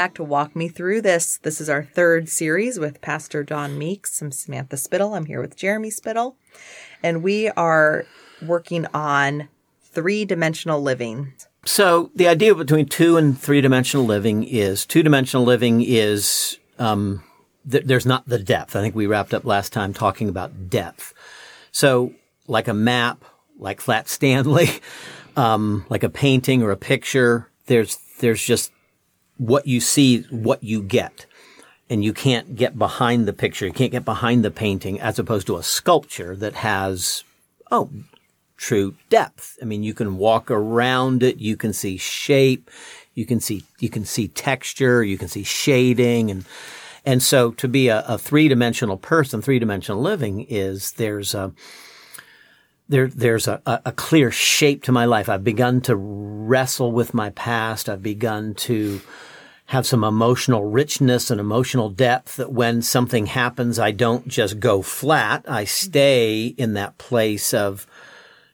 back to Walk Me Through This. This is our third series with Pastor Don Meeks. I'm Samantha Spittle. I'm here with Jeremy Spittle. And we are working on three dimensional living. So the idea between two and three dimensional living is two dimensional living is um, th- there's not the depth. I think we wrapped up last time talking about depth. So like a map, like Flat Stanley, um, like a painting or a picture, there's there's just what you see, what you get. And you can't get behind the picture. You can't get behind the painting as opposed to a sculpture that has, oh, true depth. I mean, you can walk around it. You can see shape. You can see, you can see texture. You can see shading and, and so to be a, a three dimensional person, three dimensional living is there's a, there, there's a, a clear shape to my life. I've begun to wrestle with my past. I've begun to have some emotional richness and emotional depth that when something happens, I don't just go flat. I mm-hmm. stay in that place of,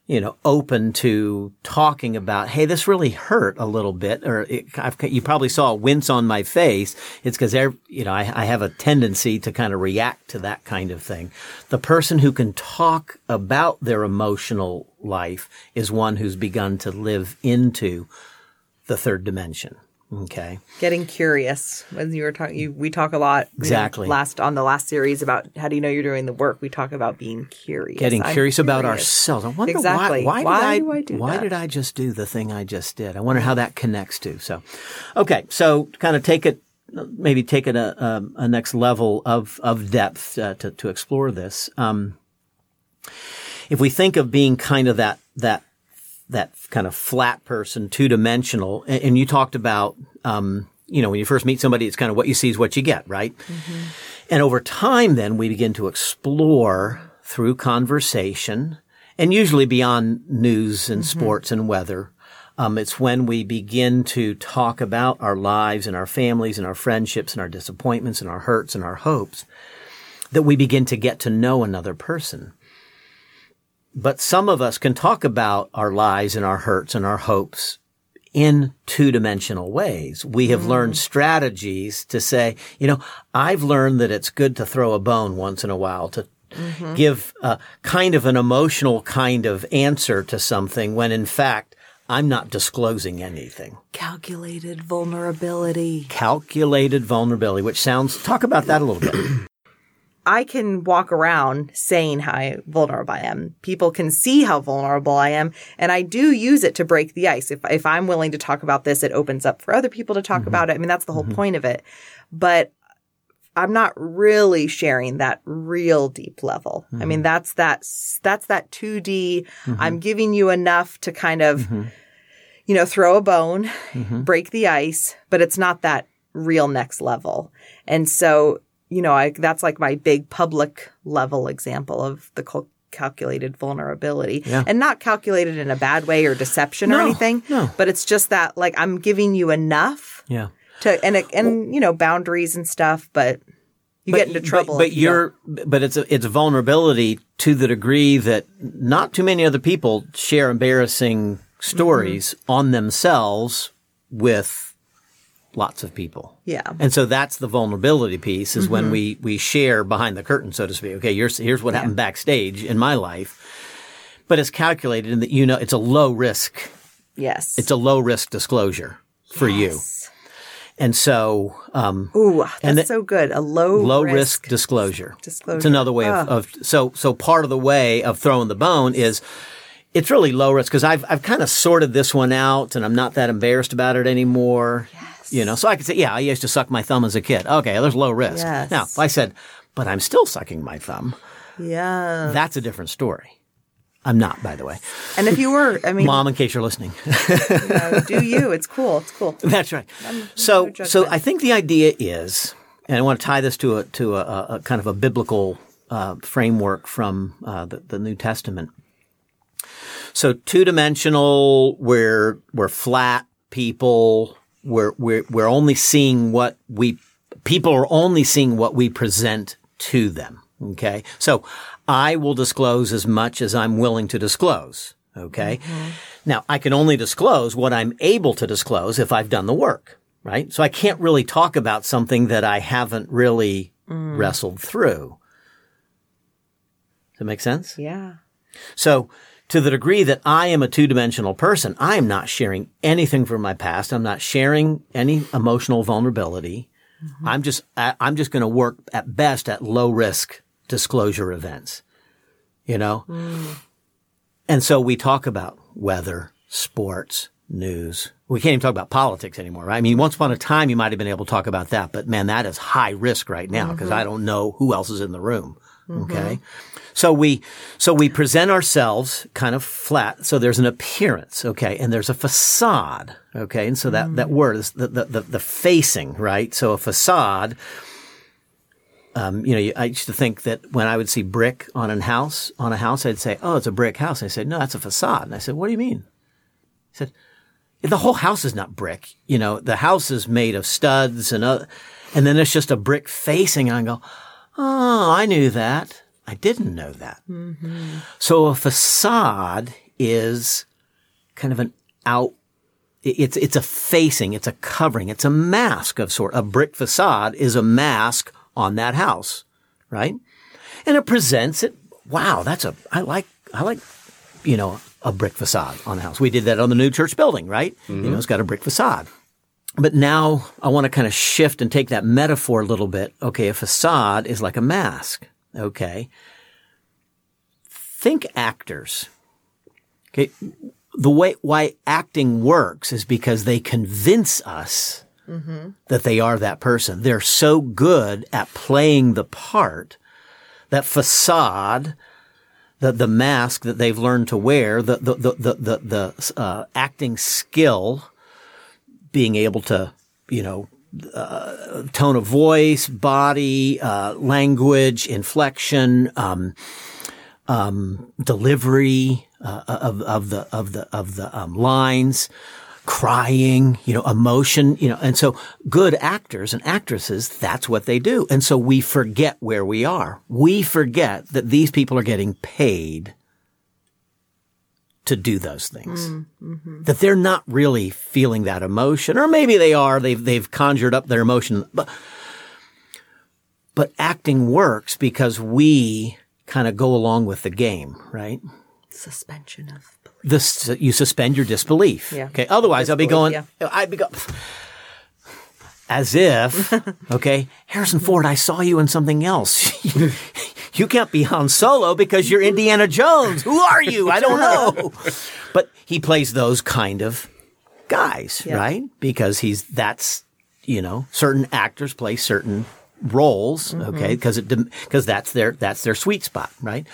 you know, open to talking about, hey, this really hurt a little bit, or it, you probably saw a wince on my face. It's because, you know, I, I have a tendency to kind of react to that kind of thing. The person who can talk about their emotional life is one who's begun to live into the third dimension. Okay. Getting curious. When you were talking, you, we talk a lot. Exactly. Know, last on the last series about how do you know you're doing the work? We talk about being curious. Getting curious, curious, about ourselves. I wonder exactly. why, why, why did I, I do why that? did I just do the thing I just did? I wonder how that connects to. So, okay. So kind of take it, maybe take it a, a, a next level of, of depth uh, to, to explore this. Um, if we think of being kind of that, that that kind of flat person, two dimensional. And, and, you talked about, um, you know, when you first meet somebody, it's kind of what you see is what you get, right? Mm-hmm. And over time, then we begin to explore through conversation and usually beyond news and mm-hmm. sports and weather. Um, it's when we begin to talk about our lives and our families and our friendships and our disappointments and our hurts and our hopes that we begin to get to know another person. But some of us can talk about our lies and our hurts and our hopes in two dimensional ways. We have mm. learned strategies to say, you know, I've learned that it's good to throw a bone once in a while to mm-hmm. give a kind of an emotional kind of answer to something when in fact, I'm not disclosing anything. Calculated vulnerability. Calculated vulnerability, which sounds, talk about that a little bit. I can walk around saying how vulnerable I am. People can see how vulnerable I am. And I do use it to break the ice. If, if I'm willing to talk about this, it opens up for other people to talk mm-hmm. about it. I mean, that's the whole mm-hmm. point of it. But I'm not really sharing that real deep level. Mm-hmm. I mean, mm-hmm. that's that, that's that 2D. Mm-hmm. I'm giving you enough to kind of, mm-hmm. you know, throw a bone, break the ice, but it's not that real next level. And so you know, I, that's like my big public level example of the cal- calculated vulnerability yeah. and not calculated in a bad way or deception no, or anything. No. But it's just that like I'm giving you enough. Yeah. To, and, and, you know, boundaries and stuff, but you but, get into trouble. But, but you are but it's a, it's a vulnerability to the degree that not too many other people share embarrassing stories mm-hmm. on themselves with lots of people. Yeah. And so that's the vulnerability piece is mm-hmm. when we, we share behind the curtain, so to speak. Okay, here's, here's what yeah. happened backstage in my life. But it's calculated in that, you know, it's a low risk. Yes. It's a low risk disclosure for yes. you. And so, um, ooh, that's and so good. A low low risk, risk disclosure. Disclosure. It's another way of, of, so so part of the way of throwing the bone is it's really low risk because I've I've kind of sorted this one out and I'm not that embarrassed about it anymore. You know, so I could say, yeah, I used to suck my thumb as a kid. Okay, there's low risk. Yes. Now, if I said, but I'm still sucking my thumb. Yeah. That's a different story. I'm not, by the way. And if you were, I mean, mom, in case you're listening, you know, do you? It's cool. It's cool. That's right. so, no so I think the idea is, and I want to tie this to a to a, a kind of a biblical uh, framework from uh, the, the New Testament. So, two dimensional, we're we're flat people we're, we're, we're only seeing what we, people are only seeing what we present to them. Okay. So I will disclose as much as I'm willing to disclose. Okay. Mm-hmm. Now I can only disclose what I'm able to disclose if I've done the work. right? So I can't really talk about something that I haven't really wrestled through. Does that make sense? Yeah. So to the degree that I am a two dimensional person, I am not sharing anything from my past. I'm not sharing any emotional vulnerability. Mm-hmm. I'm just, I, I'm just going to work at best at low risk disclosure events, you know? Mm. And so we talk about weather, sports, news. We can't even talk about politics anymore, right? I mean, once upon a time, you might have been able to talk about that, but man, that is high risk right now because mm-hmm. I don't know who else is in the room. Okay. So we, so we present ourselves kind of flat. So there's an appearance. Okay. And there's a facade. Okay. And so that, that word is the, the, the, the facing, right? So a facade, um, you know, I used to think that when I would see brick on a house, on a house, I'd say, "Oh, it's a brick house." And I said, "No, that's a facade." And I said, "What do you mean?" He said, "The whole house is not brick. You know, the house is made of studs and other, and then it's just a brick facing." And I go, "Oh, I knew that. I didn't know that." So a facade is kind of an out. It's it's a facing. It's a covering. It's a mask of sort. A brick facade is a mask on that house, right? And it presents it. Wow, that's a. I like. I like. You know, a brick facade on the house. We did that on the new church building, right? You know, it's got a brick facade. But now I want to kind of shift and take that metaphor a little bit. Okay, a facade is like a mask. Okay. Think actors. Okay. The way why acting works is because they convince us that they are that person. They're so good at playing the part, that facade, the, the mask that they've learned to wear, the, the, the, the, the, the uh, acting skill, being able to, you know, uh, tone of voice, body, uh, language, inflection, um, um, delivery uh, of of the of the of the um, lines, crying, you know, emotion, you know, and so good actors and actresses, that's what they do, and so we forget where we are. We forget that these people are getting paid to do those things. Mm, mm-hmm. That they're not really feeling that emotion, or maybe they are. They've they've conjured up their emotion, but but acting works because we kind of go along with the game, right? Suspension of belief. This you suspend your disbelief. Yeah. Okay. Otherwise, I'll be going. Disbelief, I'd be go, as if. Okay, Harrison Ford, I saw you in something else. you can't be Han Solo because you're Indiana Jones. Who are you? I don't know. but he plays those kind of guys, Yeah. right? Because he's that's you know certain actors play certain roles, mm-hmm. okay? Because it because that's their that's their sweet spot, right?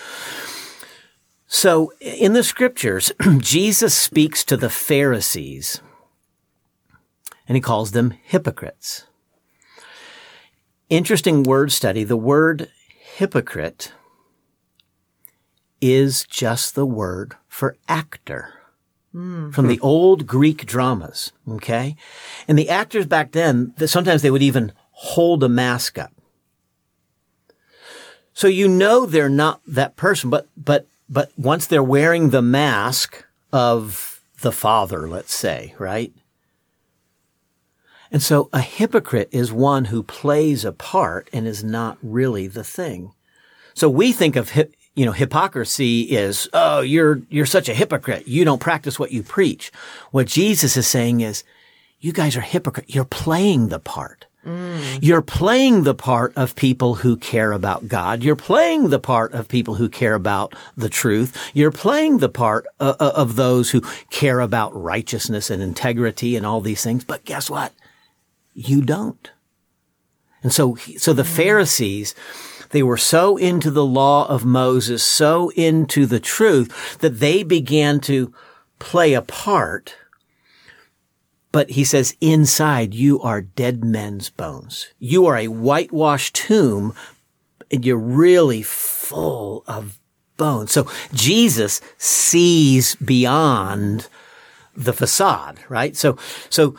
So in the scriptures, Jesus speaks to the Pharisees and he calls them hypocrites. Interesting word study. The word hypocrite is just the word for actor from the old Greek dramas. Okay. And the actors back then, th- sometimes they would even hold a mask up. So you know they're not that person, but, but, but once they're wearing the mask of the father, let's say, right? And so a hypocrite is one who plays a part and is not really the thing. So we think of hip, you know, hypocrisy is, oh, you're, you're such a hypocrite. You don't practice what you preach. What Jesus is saying is, you guys are hypocrite. You're playing the part. Mm. You're playing the part of people who care about God. You're playing the part of people who care about the truth. You're playing the part of, of those who care about righteousness and integrity and all these things. But guess what? You don't. And so, so the Pharisees, they were so into the law of Moses, so into the truth that they began to play a part. But he says, inside you are dead men's bones. You are a whitewashed tomb and you're really full of bones. So Jesus sees beyond the facade, right? So, so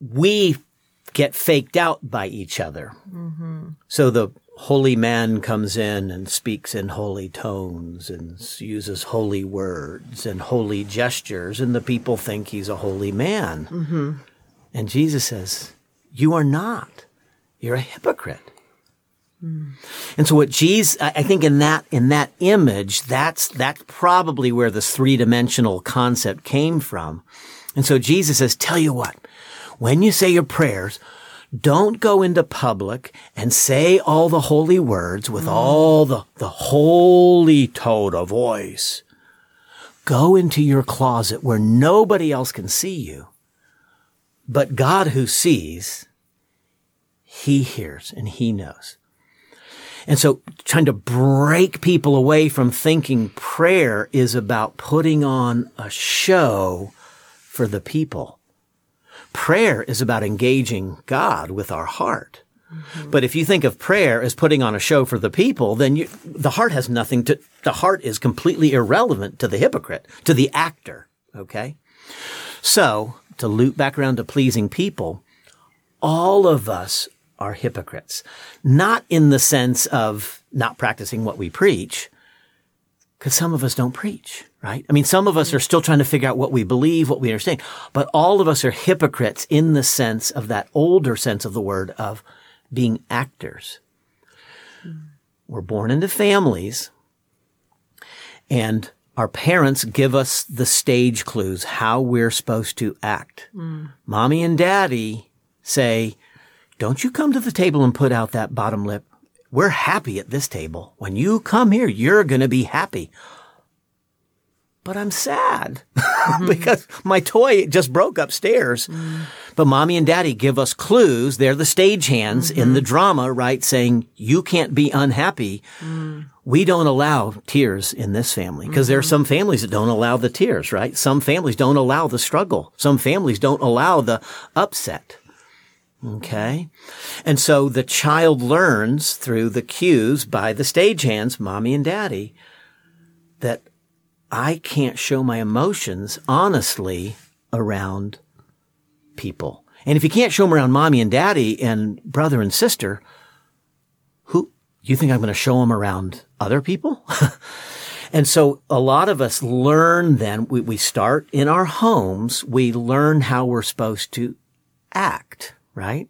we get faked out by each other. So the holy man comes in and speaks in holy tones and uses holy words and holy gestures, and the people think he's a holy man. And Jesus says, You are not. You're a hypocrite. And so what Jesus, I I think in that, in that image, that's, that's probably where this three dimensional concept came from. And so Jesus says, tell you what, when you say your prayers, don't go into public and say all the holy words with mm. all the, the holy tone of voice. Go into your closet where nobody else can see you. But God who sees, he hears and he knows. And so trying to break people away from thinking prayer is about putting on a show for the people. Prayer is about engaging God with our heart. But if you think of prayer as putting on a show for the people, then you, the heart has nothing to, the heart is completely irrelevant to the hypocrite, to the actor. Okay. So to loop back around to pleasing people, all of us are hypocrites, not in the sense of not practicing what we preach, because some of us don't preach, right? I mean, some of us are still trying to figure out what we believe, what we understand, but all of us are hypocrites in the sense of that older sense of the word of being actors. We're born into families and our parents give us the stage clues, how we're supposed to act. Mommy and daddy say, don't you come to the table and put out that bottom lip. We're happy at this table. When you come here, you're going to be happy. But I'm sad mm-hmm. because my toy just broke upstairs. Mm. But mommy and daddy give us clues. They're the stage hands in the mm-hmm. drama, right? Saying you can't be unhappy. Mm. We don't allow tears in this family because there are mm-hmm. some families that don't allow the tears, right? Some families don't allow the struggle. Some families don't allow the upset. Okay. And so the child learns through the cues by the stagehands, mommy and daddy, that I can't show my emotions honestly around people. And if you can't show them around mommy and daddy and brother and sister, who you think I'm going to show them around other people? and so a lot of us learn then, we, we start in our homes, we learn how we're supposed to act right?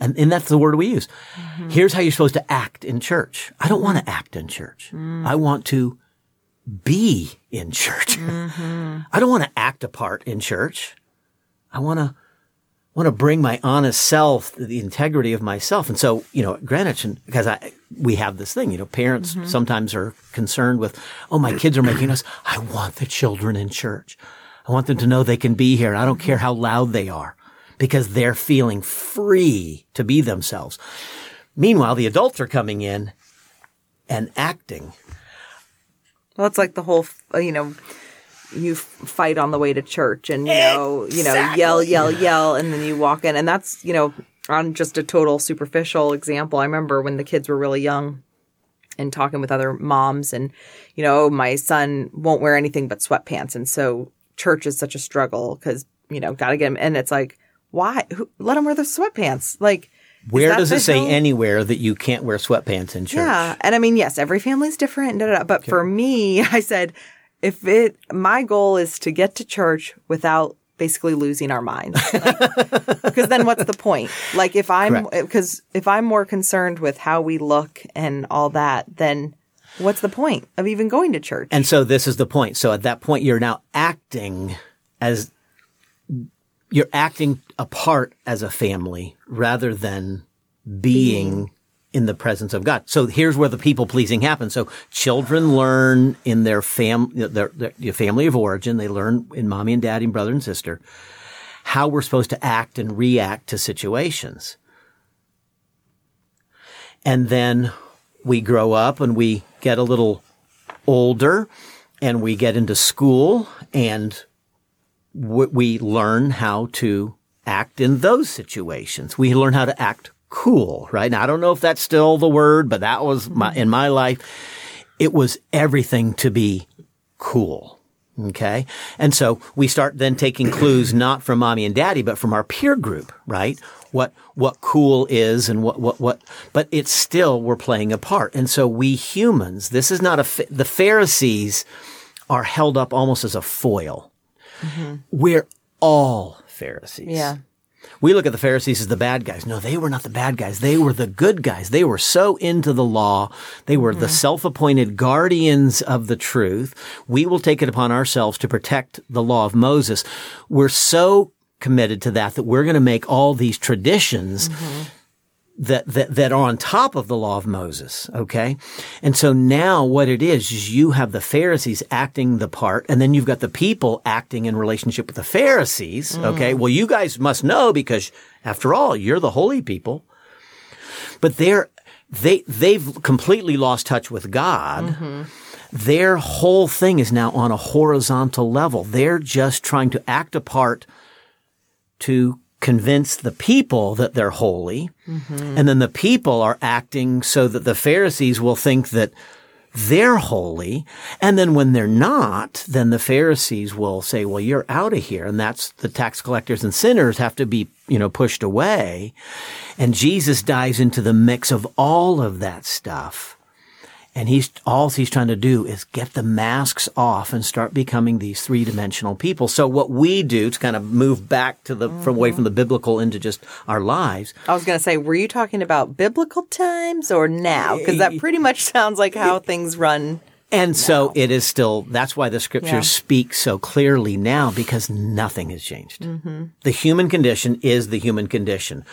And, and that's the word we use. Mm-hmm. Here's how you're supposed to act in church. I don't want to act in church. Mm. I want to be in church. I don't want to act a part in church. I want to want to bring my honest self, the integrity of myself. And so, you know, at Greenwich, and because I, we have this thing, you know, parents mm-hmm. sometimes are concerned with, oh, my kids are making us. I want the children in church. I want them to know they can be here. I don't care how loud they are because they're feeling free to be themselves. Meanwhile, the adults are coming in and acting. Well, it's like the whole, uh, you know, you fight on the way to church and, you know, you know, yell, yell, yell, and then you walk in. And that's, you know, on just a total superficial example. I remember when the kids were really young and talking with other moms and, you know, my son won't wear anything but sweatpants. And so church is such a struggle because, you know, got to get him. And it's like, why? Who, let him wear the sweatpants. Like, is Where does it say anywhere that you can't wear sweatpants in church? Yeah. And I mean, yes, every family's different. Da, da, da. But for me, I said, if it, my goal is to get to church without basically losing our minds. Because then what's the point? Like if I'm, because eh, if I'm more concerned with how we look and all that, then what's the point of even going to church? And so this is the point. So at that point, you're now acting as you're acting apart as a family rather than being in the presence of God. So here's where the people pleasing happens. So children learn in their fam, their, their, family of origin. They learn in mommy and daddy and brother and sister how we're supposed to act and react to situations. And then we grow up and we get a little older and we get into school and we learn how to act in those situations. We learn how to act cool, right? Now, I don't know if that's still the word, but that was my, in my life. It was everything to be cool. Okay. And so we start then taking clues not from mommy and daddy, but from our peer group, right? What, what cool is and what, what, what, but it's still, we're playing a part. And so we humans, this is not a, the Pharisees are held up almost as a foil. Mm-hmm. We're all Pharisees. yeah. We look at the Pharisees as the bad guys. No, they were not the bad guys. They were the good guys. They were so into the law. They were the mm-hmm. self-appointed guardians of the truth. We will take it upon ourselves to protect the law of Moses. We're so committed to that that we're going to make all these traditions mm-hmm. That, that, that are on top of the law of Moses. Okay. And so now what it is, is you have the Pharisees acting the part and then you've got the people acting in relationship with the Pharisees. Mm. Okay. Well, you guys must know because after all, you're the holy people, but they're, they, they've completely lost touch with God. Mm-hmm. Their whole thing is now on a horizontal level. They're just trying to act a part to convince the people that they're holy. Mm-hmm. And then the people are acting so that the Pharisees will think that they're holy. And then when they're not, then the Pharisees will say, well, you're out of here. And that's the tax collectors and sinners have to be, you know, pushed away. And Jesus dives into the mix of all of that stuff. And he's, all he's trying to do is get the masks off and start becoming these three dimensional people. So what we do to kind of move back to the, from away from the biblical into just our lives. I was going to say, were you talking about biblical times or now? Because that pretty much sounds like how things run. And so it is still, that's why the scriptures Yeah. speak so clearly now because nothing has changed. The human condition is the human condition.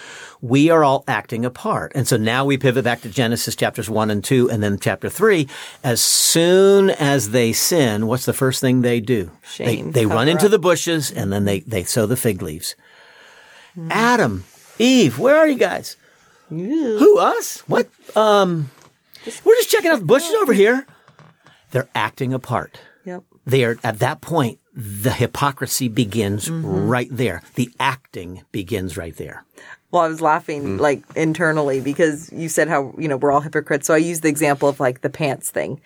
We are all acting a part. And so now we pivot back to Genesis chapters one and two and then chapter three. As soon as they sin, what's the first thing they do? Shame, They, they run into up. the bushes and then they, they sow the fig leaves. Adam, Eve, where are you guys? Who, us? What? Um, we're just checking out the bushes over here. They're acting a part. Yep. They are at that point, the hypocrisy begins mm-hmm. right there. The acting begins right there. Well, I was laughing mm. like internally because you said how, you know, we're all hypocrites. So I used the example of like the pants thing.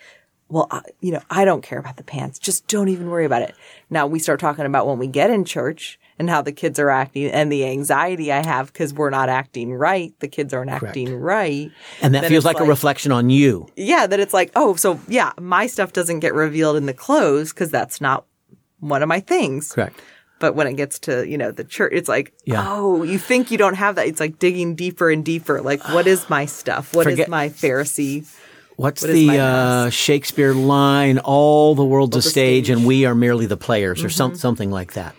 Well, I, you know, I don't care about the pants. Just don't even worry about it. Now we start talking about when we get in church and how the kids are acting and the anxiety I have because we're not acting right. The kids aren't acting right. And that feels it's like, a reflection on you. yeah, that it's like, oh, so yeah, my stuff doesn't get revealed in the clothes because that's not one of my things. Correct. But when it gets to, you know, the church, it's like, Yeah. oh, you think you don't have that. It's like digging deeper and deeper. Like, what is my stuff? What is Forget- my Pharisee? What's What is the uh. Shakespeare line? All the world's a stage, stage. Mm-hmm. and we are merely the players, or some, something like that.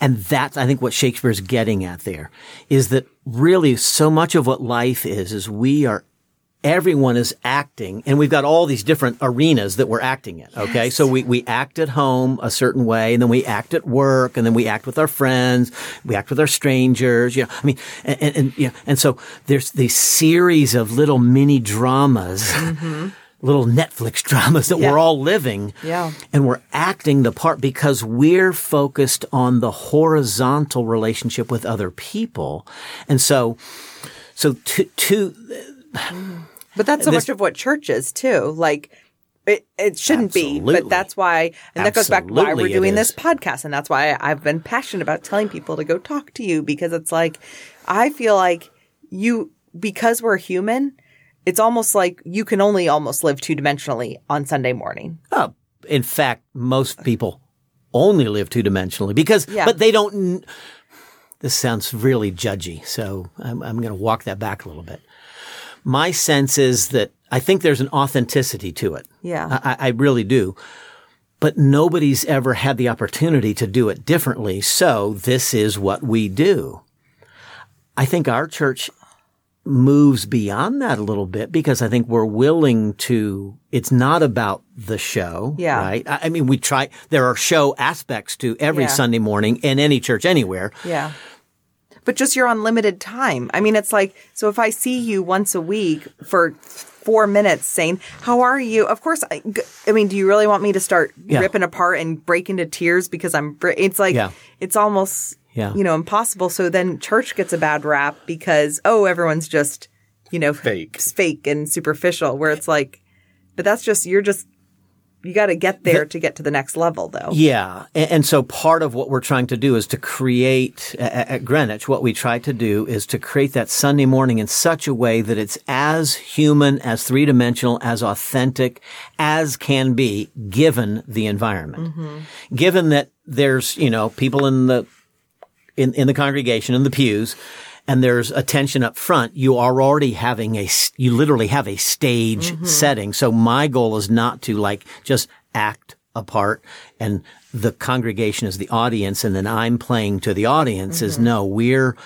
And that's, I think, what Shakespeare's getting at there is that really so much of what life is is we are. Everyone is acting, and we've got all these different arenas that we're acting in. Okay, so we, we act at home a certain way, and then we act at work, and then we act with our friends, we act with our strangers. You know, I mean, and, and, and, you know, and so there's these series of little mini dramas mm-hmm. Little Netflix dramas that Yeah. we're all living. Yeah. And we're acting the part because we're focused on the horizontal relationship with other people. And so, so to, to, But that's so This- much of what church is too. Like, it, it shouldn't be, but that's why, and that goes back to why we're doing this podcast. And that's why I've been passionate about telling people to go talk to you because it's like, I feel like you, because we're human, it's almost like you can only almost live two dimensionally on Sunday morning. oh, in fact, most people only live two dimensionally because, Yeah. but they don't, this sounds really judgy. So I'm, I'm going to walk that back a little bit. My sense is that I think there's an authenticity to it. Yeah. I, I really do. But nobody's ever had the opportunity to do it differently. So this is what we do. I think our church moves beyond that a little bit because I think we're willing to, it's not about the show. Yeah. Right. I, I mean, we try, there are show aspects to every Yeah. Sunday morning in any church anywhere. Yeah. But just you're on limited time. I mean, it's like, so if I see you once a week for four minutes saying, How are you? Of course, I, I mean, do you really want me to start Yeah. ripping apart and break into tears because I'm, it's like, Yeah. it's almost, Yeah. you know, impossible. So then church gets a bad rap because, oh, everyone's just, you know, Fake. fake and superficial, where it's like, but that's just, you're just, you got to get there to get to the next level, though. Yeah. And, and so part of what we're trying to do is to create at, at Greenwich, what we try to do is to create that Sunday morning in such a way that it's as human, as three dimensional, as authentic as can be given the environment. Mm-hmm. Given that there's, you know, people in the in, in the congregation in the pews and there's attention up front, you are already having a, you literally have a stage mm-hmm. setting. So my goal is not to like just act a part and the congregation is the audience and then I'm playing to the audience is mm-hmm. no, we're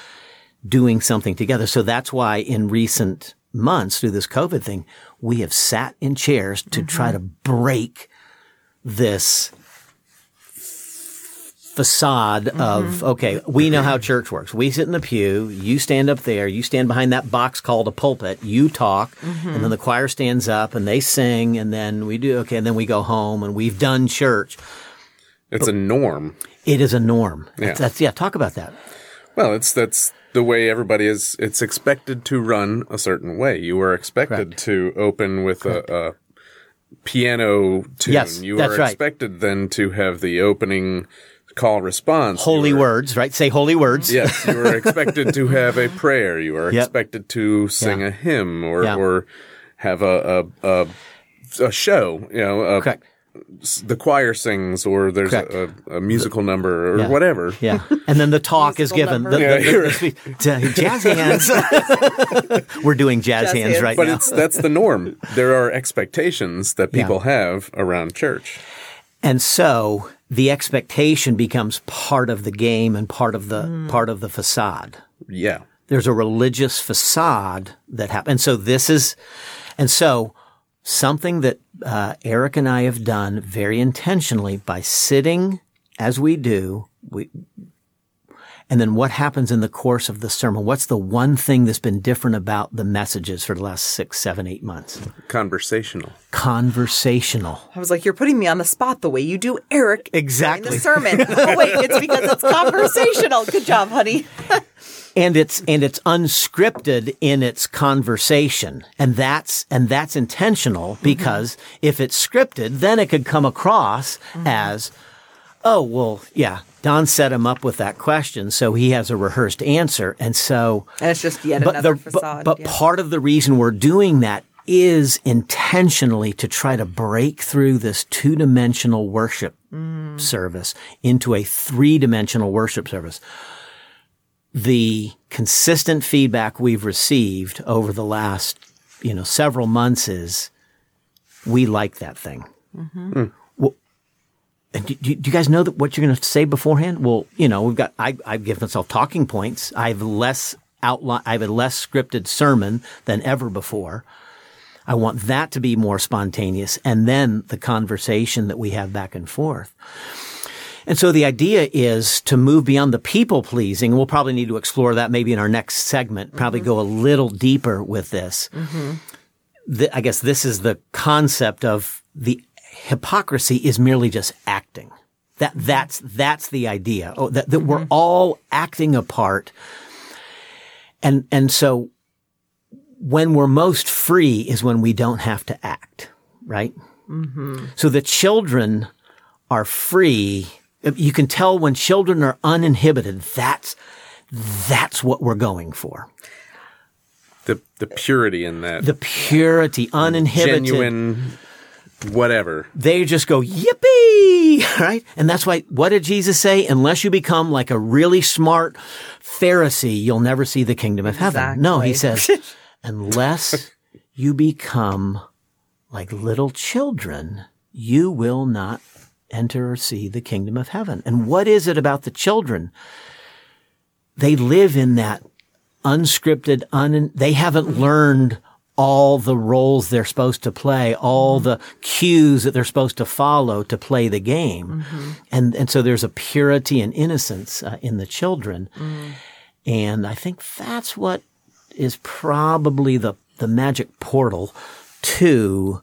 doing something together. So that's why in recent months through this COVID thing, we have sat in chairs to try mm-hmm. to break this facade mm-hmm. of okay we know how church works we sit in the pew you stand up there you stand behind that box called a pulpit you talk mm-hmm. and then the choir stands up and they sing and then we do okay and then we go home and we've done church It's a norm. it is a norm Yeah. that's, that's yeah talk about that Well, it's that's the way everybody is. It's expected to run a certain way. You are expected Correct. to open with a, a piano tune. Yes, you that's are right. expected then to have the opening call response. holy You are- words right say holy words Yes, you are expected to have a prayer. You are Yep. expected to sing Yeah. a hymn or Yeah. or have a a, a a show. You know, a, correct the choir sings or there's a, a, a musical number or Yeah. whatever. yeah and then the talk is given number. the, Yeah, the- you're the- the- jazz hands we're doing jazz, Jazz hands hands. right But now it's that's the norm. There are expectations that people have around church. And so the expectation becomes part of the game and part of the part of the facade. Yeah. There's a religious facade that happens. And so this is, and so something that uh, Eric and I have done very intentionally by sitting as we do, we, and then what happens in the course of the sermon? What's the one thing that's been different about the messages for the last six, seven, eight months? Conversational. Conversational. I was like, you're putting me on the spot the way you do Eric during Exactly. the sermon. oh wait, it's because it's conversational. Good job, honey. and it's and it's unscripted in its conversation and that's and that's intentional because mm-hmm. if it's scripted then it could come across mm-hmm. as oh well yeah don set him up with that question so he has a rehearsed answer and so And it's just yet but another the, facade. but yeah. part of the reason we're doing that is intentionally to try to break through this two-dimensional worship Mm. service into a three-dimensional worship service. The consistent feedback we've received over the last, you know, several months is we like that thing. Mm-hmm. Well, and do, do, you guys know that what you're going to say beforehand? Well, you know, we've got, I, I've given myself talking points. I have less outline, I have a less scripted sermon than ever before. I want that to be more spontaneous and then the conversation that we have back and forth. And so the idea is to move beyond the people pleasing. We'll probably need to explore that maybe in our next segment, probably mm-hmm. go a little deeper with this. Mm-hmm. The- I guess this is the concept of the hypocrisy is merely just acting. That, that's, that's the idea. Oh, that, that we're mm-hmm. all acting a part. And, and so when we're most free is when we don't have to act, right? Mm-hmm. So the children are free. You can tell when children are uninhibited, that's, that's what we're going for. The the purity in that. The purity, uninhibited. genuine whatever. They just go, yippee, right? And that's why, what did Jesus say? Unless you become like a really smart Pharisee, you'll never see the kingdom of heaven. No, he says, unless you become like little children, you will not enter or see the kingdom of heaven. And what is it about the children? They live in that unscripted, un, they haven't learned all the roles they're supposed to play, all the cues that they're supposed to follow to play the game. And, and so there's a purity and innocence uh, in the children. And I think that's what is probably the, the magic portal to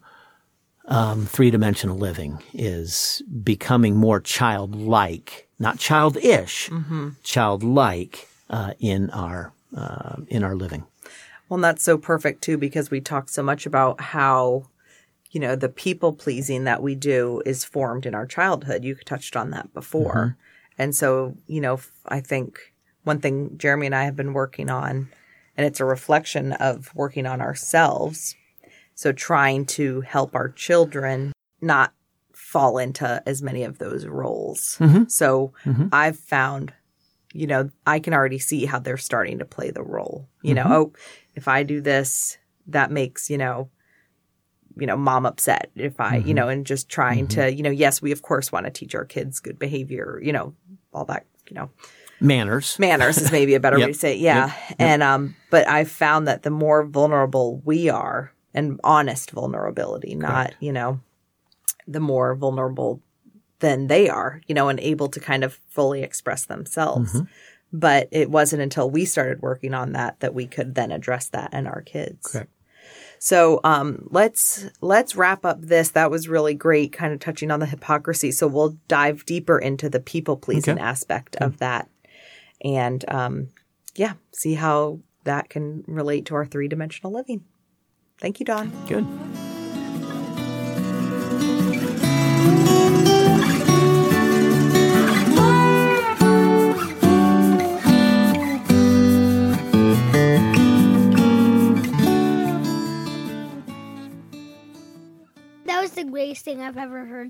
um, three dimensional living is becoming more childlike, not childish, childlike uh, in our uh, in our living. Well, and that's so perfect too because we talk so much about how, you know, the people pleasing that we do is formed in our childhood. You touched on that before. Mm-hmm. And so, you know, I think one thing Jeremy and I have been working on, and it's a reflection of working on ourselves. So trying to help our children not fall into as many of those roles. Mm-hmm. So mm-hmm. I've found you know, I can already see how they're starting to play the role. You know, oh, if I do this, that makes, you know, you know, mom upset if I, you know, and just trying to, you know, yes, we of course want to teach our kids good behavior, you know, all that, you know, Manners. manners is maybe a better Yep. way to say it. Yeah. And, um, but I've found that the more vulnerable we are and honest vulnerability, not, you know, the more vulnerable than they are, you know, and able to kind of fully express themselves. Mm-hmm. But it wasn't until we started working on that that we could then address that in our kids. Correct. So um, let's let's wrap up this. That was really great, kind of touching on the hypocrisy. So we'll dive deeper into the people pleasing Okay. aspect of that, and um, yeah, see how that can relate to our three dimensional living. Thank you, Don. Good. The greatest thing I've ever heard.